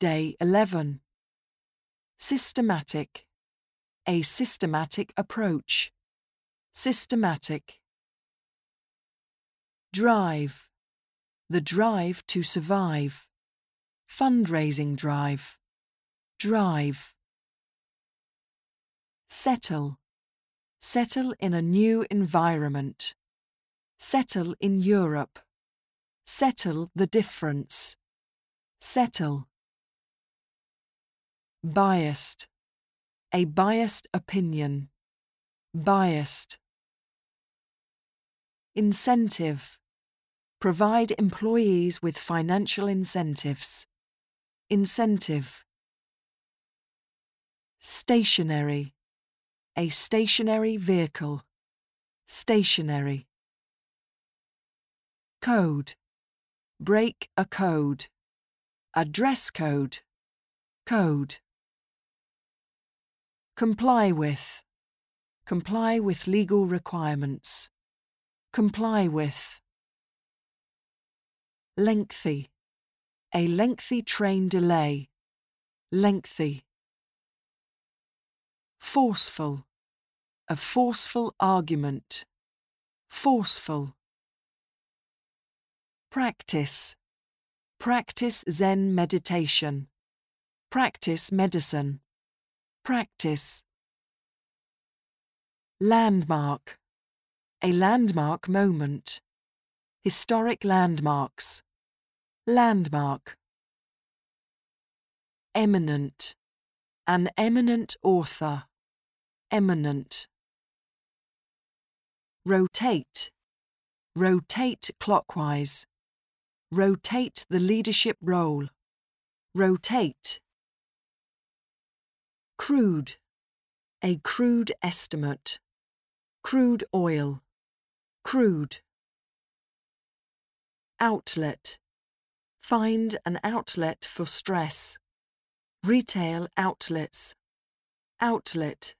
Day 11. Systematic. A systematic approach. Systematic. Drive. The drive to survive. Fundraising drive. Drive. Settle. Settle in a new environment. Settle in Europe. Settle the difference. Settle. Biased. A biased opinion. Biased. Incentive. Provide employees with financial incentives. Incentive. Stationary. A stationary vehicle. Stationary. Code. Break a code. A dress code. Code. Comply with. Comply with legal requirements. Comply with. Lengthy. A lengthy train delay. Lengthy. Forceful. A forceful argument. Forceful. Practice. Practice Zen meditation. Practice medicine. Practice. Landmark. A landmark moment. Historic landmarks. Landmark. Eminent. An eminent author. Eminent. Rotate. Rotate clockwise. Rotate the leadership role. Rotate. Crude. A crude estimate. Crude oil. Crude. Outlet. Find an outlet for stress. Retail outlets. Outlet.